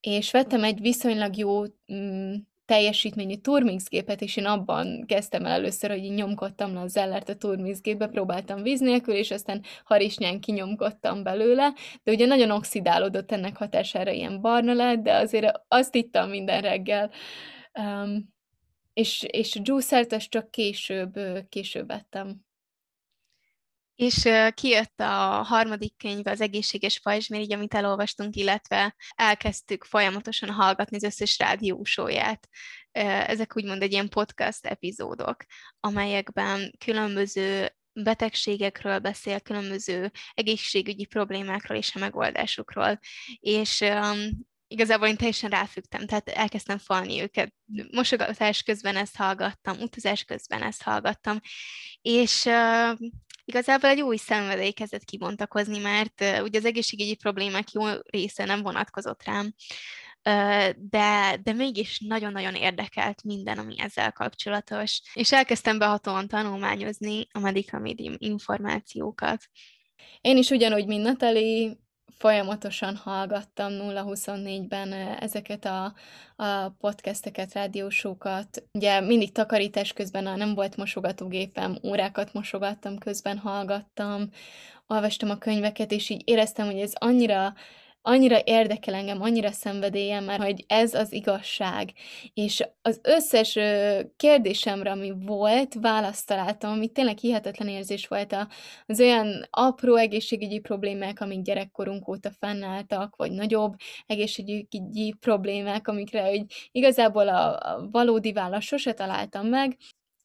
és vettem egy viszonylag jó mm, teljesítményű turmix gépet, és én abban kezdtem el először, hogy így nyomkodtam le a zellert a turmix gépbe, próbáltam víz nélkül, és aztán harisnyán kinyomkodtam belőle, de ugye nagyon oxidálódott ennek hatására, ilyen barna lett, de azért azt ittam minden reggel. Um, és, és a juicert ezt csak később, később vettem. És kijött a harmadik könyv, az egészséges fajzsmirigy, amit elolvastunk, illetve elkezdtük folyamatosan hallgatni az összes rádiósóját. Ezek úgymond egy ilyen podcast epizódok, amelyekben különböző betegségekről beszél, különböző egészségügyi problémákról és a megoldásukról. És igazából én teljesen ráfügtem, tehát elkezdtem falni őket. Mosogatás közben ezt hallgattam, utazás közben ezt hallgattam, és uh, igazából egy új szenvedély kezdett kibontakozni, mert uh, ugye az egészségügyi problémák jó része nem vonatkozott rám, uh, de, de mégis nagyon-nagyon érdekelt minden, ami ezzel kapcsolatos. És elkezdtem behatóan tanulmányozni a Medical Medium információkat. Én is ugyanúgy, mint Natali, folyamatosan hallgattam 0-24-ben ezeket a, a podcasteket, rádiósókat. Ugye mindig takarítás közben, ha nem volt mosogatógépem, órákat mosogattam, közben hallgattam, olvastam a könyveket, és így éreztem, hogy ez annyira annyira érdekel engem, annyira szenvedélyem, mert hogy ez az igazság. És az összes kérdésemre, ami volt, választ találtam, ami tényleg hihetetlen érzés volt az olyan apró egészségügyi problémák, amik gyerekkorunk óta fennálltak, vagy nagyobb egészségügyi problémák, amikre hogy igazából a, valódi választ sose találtam meg,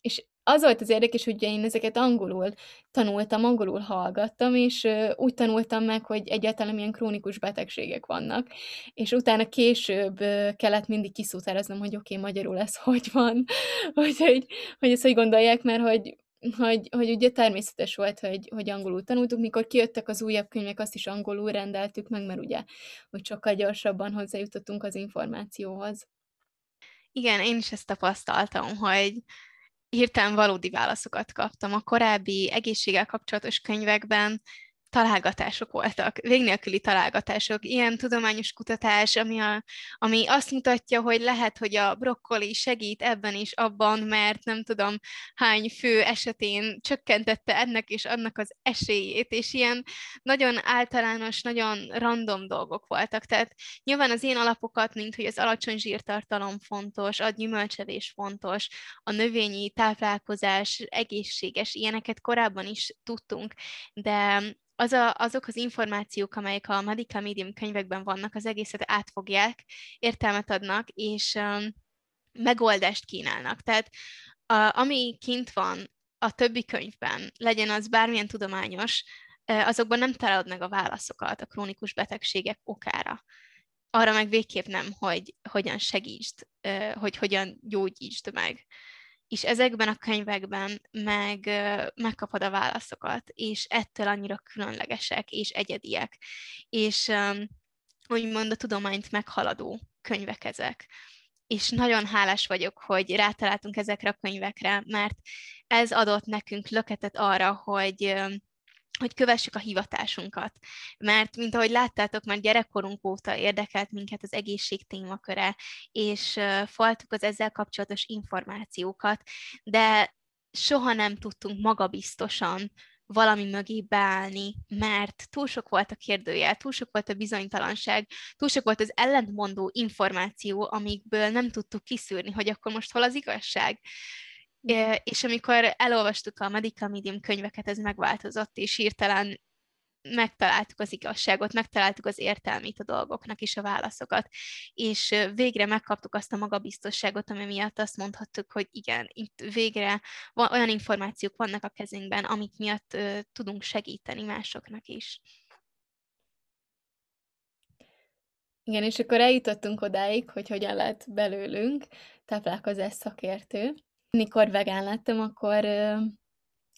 és az volt az érdekes, hogy én ezeket angolul tanultam, angolul hallgattam, és úgy tanultam meg, hogy egyáltalán milyen krónikus betegségek vannak. És utána később kellett mindig kiszútároznom, hogy oké, okay, magyarul ez hogy van, hogy, hogy, hogy ezt hogy gondolják, mert hogy hogy, hogy ugye természetes volt, hogy, hogy angolul tanultuk, mikor kijöttek az újabb könyvek, azt is angolul rendeltük meg, mert ugye, hogy sokkal gyorsabban hozzájutottunk az információhoz. Igen, én is ezt tapasztaltam, hogy hirtelen valódi válaszokat kaptam. A korábbi egészséggel kapcsolatos könyvekben találgatások voltak, végnélküli találgatások, ilyen tudományos kutatás, ami, a, ami azt mutatja, hogy lehet, hogy a brokkoli segít ebben és abban, mert nem tudom hány fő esetén csökkentette ennek és annak az esélyét, és ilyen nagyon általános, nagyon random dolgok voltak. Tehát nyilván az én alapokat, mint hogy az alacsony zsírtartalom fontos, a gyümölcsevés fontos, a növényi táplálkozás egészséges, ilyeneket korábban is tudtunk, de az a, azok az információk, amelyek a Medical Medium könyvekben vannak, az egészet átfogják, értelmet adnak, és um, megoldást kínálnak. Tehát a, ami kint van a többi könyvben, legyen az bármilyen tudományos, azokban nem találod meg a válaszokat a krónikus betegségek okára. Arra meg végképp nem, hogy hogyan segítsd, hogy hogyan gyógyítsd meg és ezekben a könyvekben meg megkapod a válaszokat, és ettől annyira különlegesek és egyediek, és úgymond a tudományt meghaladó könyvek ezek. És nagyon hálás vagyok, hogy rátaláltunk ezekre a könyvekre, mert ez adott nekünk löketet arra, hogy hogy kövessük a hivatásunkat. Mert, mint ahogy láttátok, már gyerekkorunk óta érdekelt minket az egészség témaköre, és faltuk az ezzel kapcsolatos információkat, de soha nem tudtunk magabiztosan valami mögé beállni, mert túl sok volt a kérdőjel, túl sok volt a bizonytalanság, túl sok volt az ellentmondó információ, amikből nem tudtuk kiszűrni, hogy akkor most hol az igazság. És amikor elolvastuk a Medical Medium könyveket, ez megváltozott, és hirtelen megtaláltuk az igazságot, megtaláltuk az értelmét a dolgoknak és a válaszokat, és végre megkaptuk azt a magabiztosságot, ami miatt azt mondhattuk, hogy igen, itt végre olyan információk vannak a kezünkben, amik miatt tudunk segíteni másoknak is. Igen, és akkor eljutottunk odáig, hogy hogyan lett belőlünk táplálkozás szakértő mikor vegán lettem, akkor,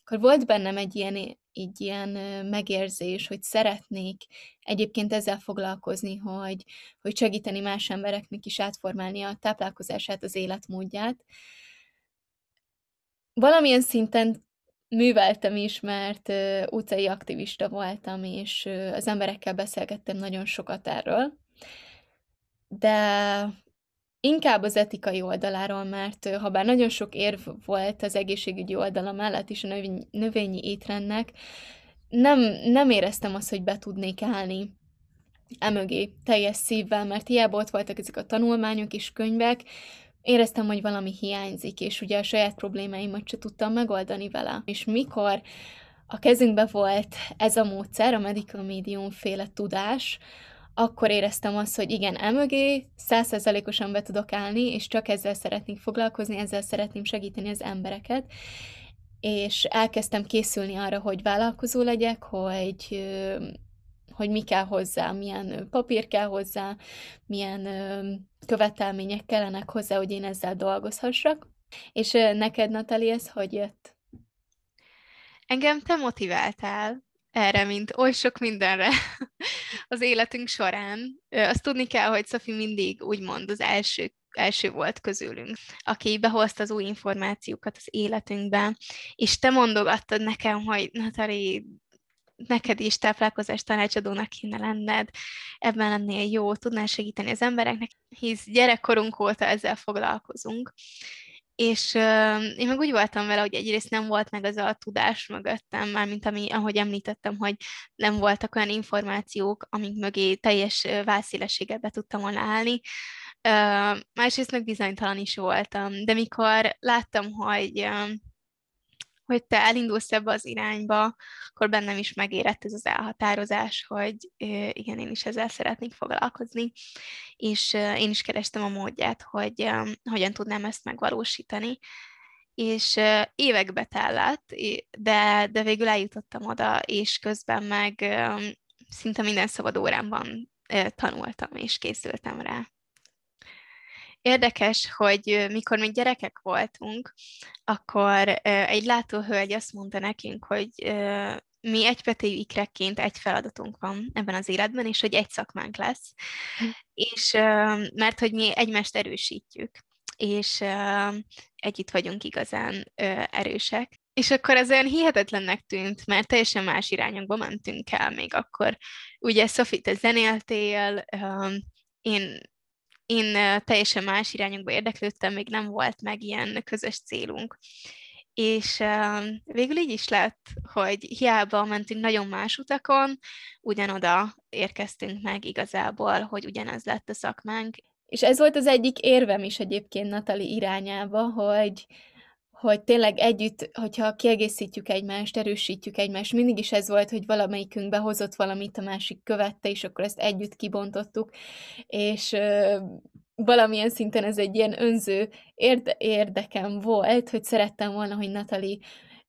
akkor volt bennem egy ilyen, egy ilyen megérzés, hogy szeretnék egyébként ezzel foglalkozni, hogy, hogy segíteni más embereknek is átformálni a táplálkozását, az életmódját. Valamilyen szinten műveltem is, mert utcai aktivista voltam, és az emberekkel beszélgettem nagyon sokat erről. De Inkább az etikai oldaláról, mert ha bár nagyon sok érv volt az egészségügyi oldala mellett is a növény, növényi étrendnek, nem, nem éreztem azt, hogy be tudnék állni emögé teljes szívvel, mert hiába ott voltak ezek a tanulmányok és könyvek, éreztem, hogy valami hiányzik, és ugye a saját problémáimat se tudtam megoldani vele. És mikor a kezünkbe volt ez a módszer, a medical medium féle tudás, akkor éreztem azt, hogy igen, emögé százszerzalékosan be tudok állni, és csak ezzel szeretnék foglalkozni, ezzel szeretném segíteni az embereket, és elkezdtem készülni arra, hogy vállalkozó legyek, hogy, hogy mi kell hozzá, milyen papír kell hozzá, milyen követelmények kellenek hozzá, hogy én ezzel dolgozhassak. És neked, Natali, ez hogy jött? Engem te motiváltál erre, mint oly sok mindenre az életünk során. Azt tudni kell, hogy Szofi mindig úgymond az első első volt közülünk, aki behozta az új információkat az életünkbe, és te mondogattad nekem, hogy Natali, neked is táplálkozás tanácsadónak kéne lenned, ebben lennél jó, tudnál segíteni az embereknek, hisz gyerekkorunk óta ezzel foglalkozunk. És uh, én meg úgy voltam vele, hogy egyrészt nem volt meg az a tudás mögöttem, mármint ami, ahogy említettem, hogy nem voltak olyan információk, amik mögé teljes válszélességgel be tudtam volna állni. Uh, másrészt meg bizonytalan is voltam, de mikor láttam, hogy uh, hogy te elindulsz ebbe az irányba, akkor bennem is megérett ez az elhatározás, hogy igen, én is ezzel szeretnék foglalkozni, és én is kerestem a módját, hogy hogyan tudnám ezt megvalósítani, és évekbe tellett, de, de végül eljutottam oda, és közben meg szinte minden szabad órámban tanultam, és készültem rá. Érdekes, hogy mikor még gyerekek voltunk, akkor egy látóhölgy azt mondta nekünk, hogy mi egypetéjű ikrekként egy feladatunk van ebben az életben, és hogy egy szakmánk lesz, hm. és mert hogy mi egymást erősítjük, és együtt vagyunk igazán erősek. És akkor ez olyan hihetetlennek tűnt, mert teljesen más irányokba mentünk el még akkor. Ugye, Sophie, te zenéltél, én én teljesen más irányokba érdeklődtem, még nem volt meg ilyen közös célunk. És végül így is lett, hogy hiába mentünk nagyon más utakon, ugyanoda érkeztünk meg igazából, hogy ugyanez lett a szakmánk. És ez volt az egyik érvem is egyébként Natali irányába, hogy hogy tényleg együtt, hogyha kiegészítjük egymást, erősítjük egymást, mindig is ez volt, hogy valamelyikünk behozott valamit, a másik követte, és akkor ezt együtt kibontottuk, és valamilyen szinten ez egy ilyen önző érde- érdekem volt, hogy szerettem volna, hogy Natali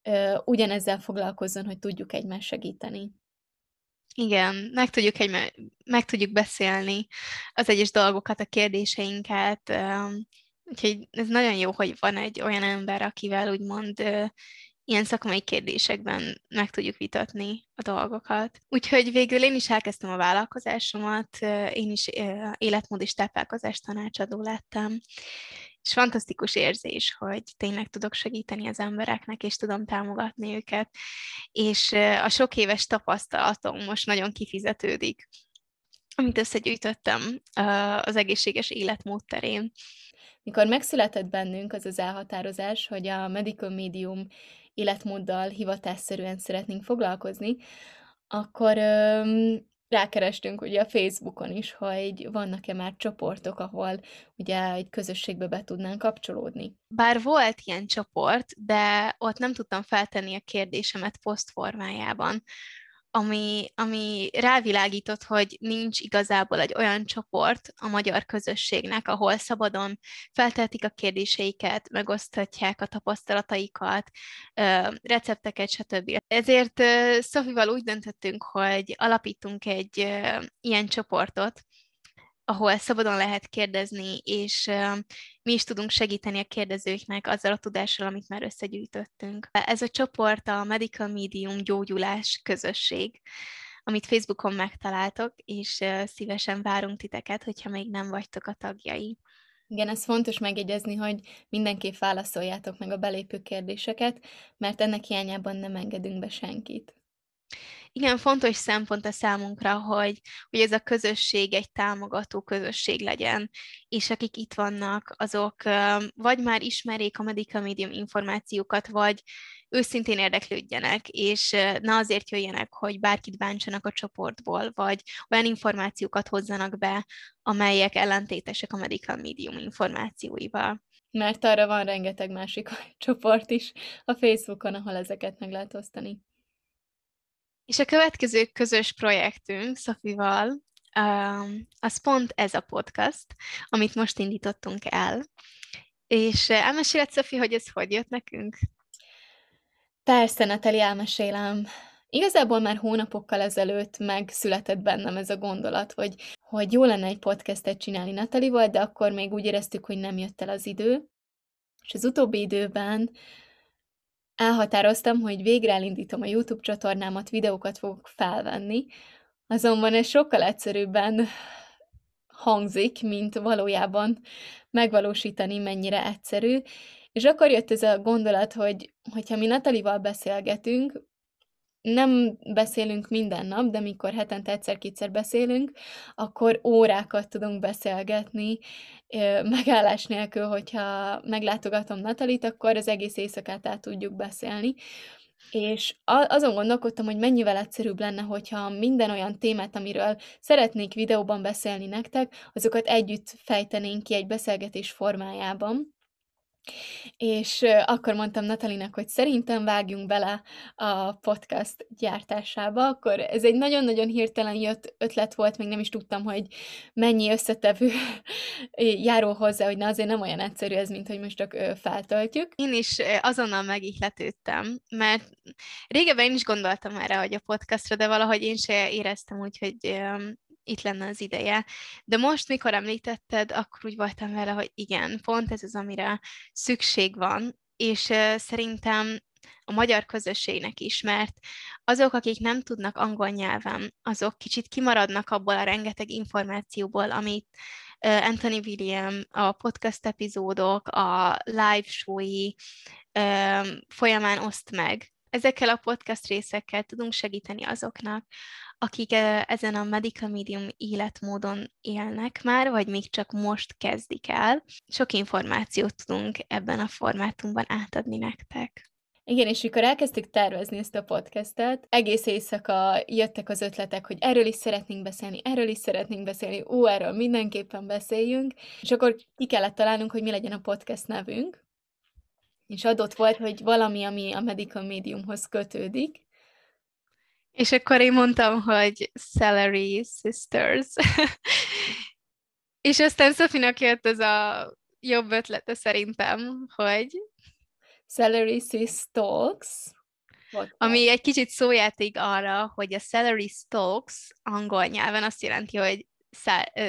ö, ugyanezzel foglalkozzon, hogy tudjuk egymást segíteni. Igen, meg tudjuk, egy, meg tudjuk beszélni az egyes dolgokat, a kérdéseinket, Úgyhogy ez nagyon jó, hogy van egy olyan ember, akivel úgymond ilyen szakmai kérdésekben meg tudjuk vitatni a dolgokat. Úgyhogy végül én is elkezdtem a vállalkozásomat, én is életmód és táplálkozás tanácsadó lettem, és fantasztikus érzés, hogy tényleg tudok segíteni az embereknek, és tudom támogatni őket, és a sok éves tapasztalatom most nagyon kifizetődik, amit összegyűjtöttem az egészséges életmód terén. Mikor megszületett bennünk az az elhatározás, hogy a medical medium életmóddal hivatásszerűen szeretnénk foglalkozni, akkor öm, rákerestünk ugye a Facebookon is, hogy vannak-e már csoportok, ahol ugye egy közösségbe be tudnánk kapcsolódni. Bár volt ilyen csoport, de ott nem tudtam feltenni a kérdésemet poszt formájában ami, ami rávilágított, hogy nincs igazából egy olyan csoport a magyar közösségnek, ahol szabadon feltehetik a kérdéseiket, megoszthatják a tapasztalataikat, recepteket, stb. Ezért Szofival úgy döntöttünk, hogy alapítunk egy ilyen csoportot, ahol szabadon lehet kérdezni, és mi is tudunk segíteni a kérdezőknek azzal a tudással, amit már összegyűjtöttünk. Ez a csoport a Medical Medium gyógyulás közösség, amit Facebookon megtaláltok, és szívesen várunk titeket, hogyha még nem vagytok a tagjai. Igen, ez fontos megjegyezni, hogy mindenképp válaszoljátok meg a belépő kérdéseket, mert ennek hiányában nem engedünk be senkit igen, fontos szempont a számunkra, hogy, hogy ez a közösség egy támogató közösség legyen, és akik itt vannak, azok vagy már ismerik a Medical Medium információkat, vagy őszintén érdeklődjenek, és ne azért jöjjenek, hogy bárkit bántsanak a csoportból, vagy olyan információkat hozzanak be, amelyek ellentétesek a Medical Medium információival. Mert arra van rengeteg másik csoport is a Facebookon, ahol ezeket meg lehet osztani. És a következő közös projektünk Szofival, um, az pont ez a podcast, amit most indítottunk el. És uh, elmeséled, Szofi, hogy ez hogy jött nekünk? Persze, Natali, elmesélem. Igazából már hónapokkal ezelőtt megszületett bennem ez a gondolat, hogy, hogy jó lenne egy podcastet csinálni Natalival, de akkor még úgy éreztük, hogy nem jött el az idő. És az utóbbi időben Elhatároztam, hogy végre elindítom a YouTube csatornámat, videókat fogok felvenni, azonban ez sokkal egyszerűbben hangzik, mint valójában megvalósítani mennyire egyszerű, és akkor jött ez a gondolat, hogy hogyha mi Natalival beszélgetünk, nem beszélünk minden nap, de mikor hetente egyszer-kétszer beszélünk, akkor órákat tudunk beszélgetni, megállás nélkül, hogyha meglátogatom Natalit, akkor az egész éjszakát át tudjuk beszélni. És azon gondolkodtam, hogy mennyivel egyszerűbb lenne, hogyha minden olyan témát, amiről szeretnék videóban beszélni nektek, azokat együtt fejtenénk ki egy beszélgetés formájában És akkor mondtam Natalinak, hogy szerintem vágjunk bele a podcast gyártásába, akkor ez egy nagyon-nagyon hirtelen jött ötlet volt, még nem is tudtam, hogy mennyi összetevő járó hozzá, hogy na azért nem olyan egyszerű ez, mint hogy most csak feltöltjük. Én is azonnal megihletődtem, mert régebben én is gondoltam erre, hogy a podcastra, de valahogy én se éreztem úgy, hogy itt lenne az ideje. De most, mikor említetted, akkor úgy voltam vele, hogy igen, pont ez az, amire szükség van, és szerintem a magyar közösségnek is, mert azok, akik nem tudnak angol nyelven, azok kicsit kimaradnak abból a rengeteg információból, amit Anthony William, a podcast epizódok, a live showi folyamán oszt meg. Ezekkel a podcast részekkel tudunk segíteni azoknak, akik ezen a medical medium életmódon élnek már, vagy még csak most kezdik el. Sok információt tudunk ebben a formátumban átadni nektek. Igen, és mikor elkezdtük tervezni ezt a podcastet, egész éjszaka jöttek az ötletek, hogy erről is szeretnénk beszélni, erről is szeretnénk beszélni, ú, erről mindenképpen beszéljünk, és akkor ki kellett találnunk, hogy mi legyen a podcast nevünk, és adott volt, hogy valami, ami a medical mediumhoz kötődik, és akkor én mondtam, hogy Celery Sisters. és aztán Szofinak jött ez a jobb ötlete szerintem, hogy Celery Sisters. Ami egy kicsit szójáték arra, hogy a celery stalks angol nyelven azt jelenti, hogy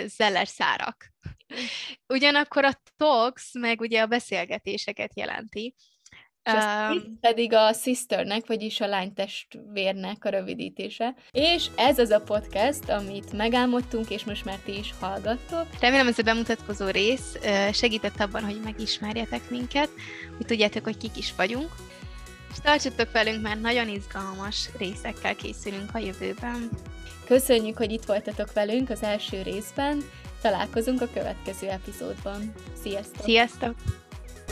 zeller szárak. Ugyanakkor a talks meg ugye a beszélgetéseket jelenti. Um, pedig a sisternek, vagyis a lánytestvérnek a rövidítése. És ez az a podcast, amit megálmodtunk, és most már ti is hallgattok. Remélem ez a bemutatkozó rész segített abban, hogy megismerjetek minket, hogy tudjátok, hogy kik is vagyunk. És tartsatok velünk, mert nagyon izgalmas részekkel készülünk a jövőben. Köszönjük, hogy itt voltatok velünk az első részben. Találkozunk a következő epizódban. Sziasztok! Sziasztok!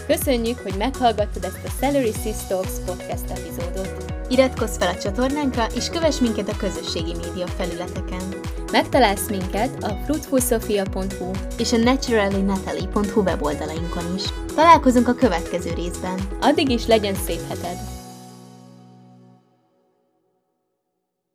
Köszönjük, hogy meghallgattad ezt a Celery Talks podcast epizódot. Iratkozz fel a csatornánkra, és kövess minket a közösségi média felületeken. Megtalálsz minket a fruitfulsofia.hu és a naturallynatalie.hu weboldalainkon is. Találkozunk a következő részben. Addig is legyen szép heted!